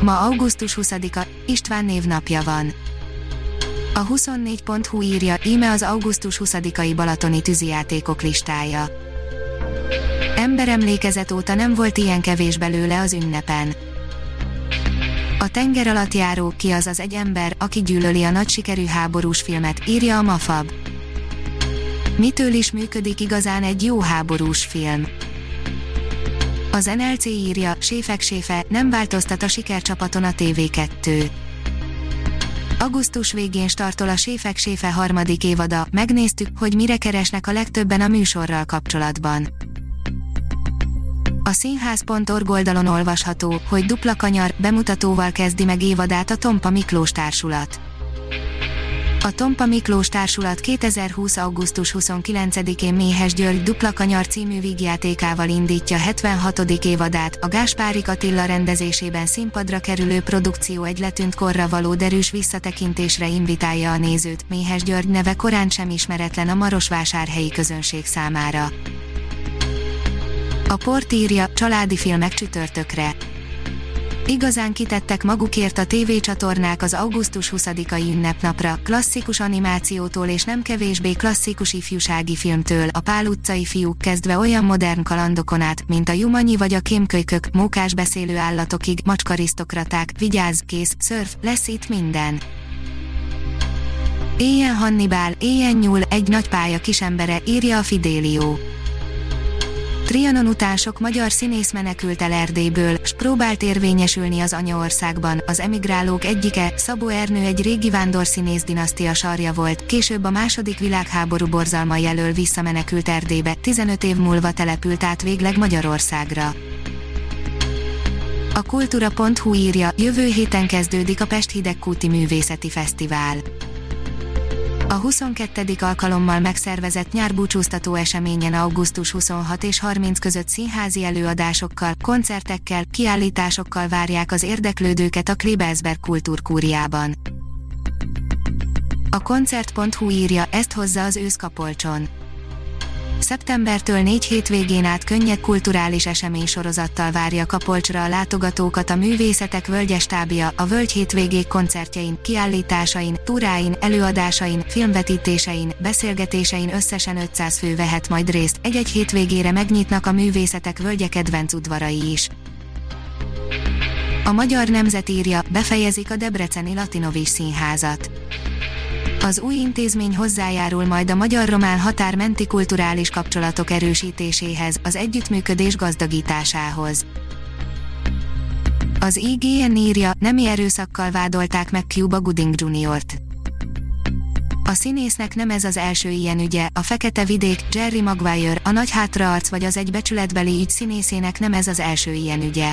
Ma augusztus 20-a, István névnapja van. A 24.hu írja, íme az augusztus 20-ai balatoni tűzijátékok listája. Emberemlékezet óta nem volt ilyen kevés belőle az ünnepen. A tenger alatt járó ki az az egy ember, aki gyűlöli a nagy sikerű háborús filmet, írja a Mafab. Mitől is működik igazán egy jó háborús film? Az NLC írja, séfek séfe, nem változtat a sikercsapaton a TV2. Augusztus végén startol a Séfek Séfe harmadik évada, megnéztük, hogy mire keresnek a legtöbben a műsorral kapcsolatban. A színház.org oldalon olvasható, hogy dupla kanyar, bemutatóval kezdi meg évadát a Tompa Miklós társulat. A Tompa Miklós Társulat 2020. augusztus 29-én Méhes György Dupla Kanyar című vígjátékával indítja 76. évadát, a Gáspárik Attila rendezésében színpadra kerülő produkció egy letűnt korra való derűs visszatekintésre invitálja a nézőt, Méhes György neve korán sem ismeretlen a Marosvásárhelyi közönség számára. A port írja, családi filmek csütörtökre. Igazán kitettek magukért a tévécsatornák az augusztus 20-ai ünnepnapra, klasszikus animációtól és nem kevésbé klasszikus ifjúsági filmtől, a Pál utcai fiúk kezdve olyan modern kalandokon át, mint a Jumanyi vagy a Kémkölykök, mókás beszélő állatokig, macskarisztokraták, vigyázz, kész, szörf, lesz itt minden. Éjjen Hannibal, éjjen nyúl, egy nagy pálya kisembere, írja a Fidélió. Trianon után sok magyar színész menekült el Erdélyből, s próbált érvényesülni az anyaországban. Az emigrálók egyike, Szabó Ernő egy régi vándorszínész dinasztia sarja volt, később a második világháború borzalma jelöl visszamenekült Erdélybe, 15 év múlva települt át végleg Magyarországra. A kultúra.hu írja, jövő héten kezdődik a Pest Hidegkúti Művészeti Fesztivál a 22. alkalommal megszervezett nyárbúcsúztató eseményen augusztus 26 és 30 között színházi előadásokkal, koncertekkel, kiállításokkal várják az érdeklődőket a Klebelsberg kultúrkúriában. A koncert.hu írja, ezt hozza az őszkapolcson. Szeptembertől négy hétvégén át könnyed kulturális esemény sorozattal várja Kapolcsra a látogatókat a Művészetek Völgyestábja, a Völgy hétvégék koncertjein, kiállításain, túráin, előadásain, filmvetítésein, beszélgetésein összesen 500 fő vehet majd részt, egy-egy hétvégére megnyitnak a Művészetek Völgye kedvenc udvarai is. A Magyar Nemzet írja, befejezik a Debreceni Latinovis Színházat az új intézmény hozzájárul majd a magyar-román határmenti kulturális kapcsolatok erősítéséhez, az együttműködés gazdagításához. Az IGN írja, nemi erőszakkal vádolták meg Cuba Gooding Jr.-t. A színésznek nem ez az első ilyen ügye, a Fekete Vidék, Jerry Maguire, a Nagy Hátraarc vagy az egy becsületbeli ügy színészének nem ez az első ilyen ügye.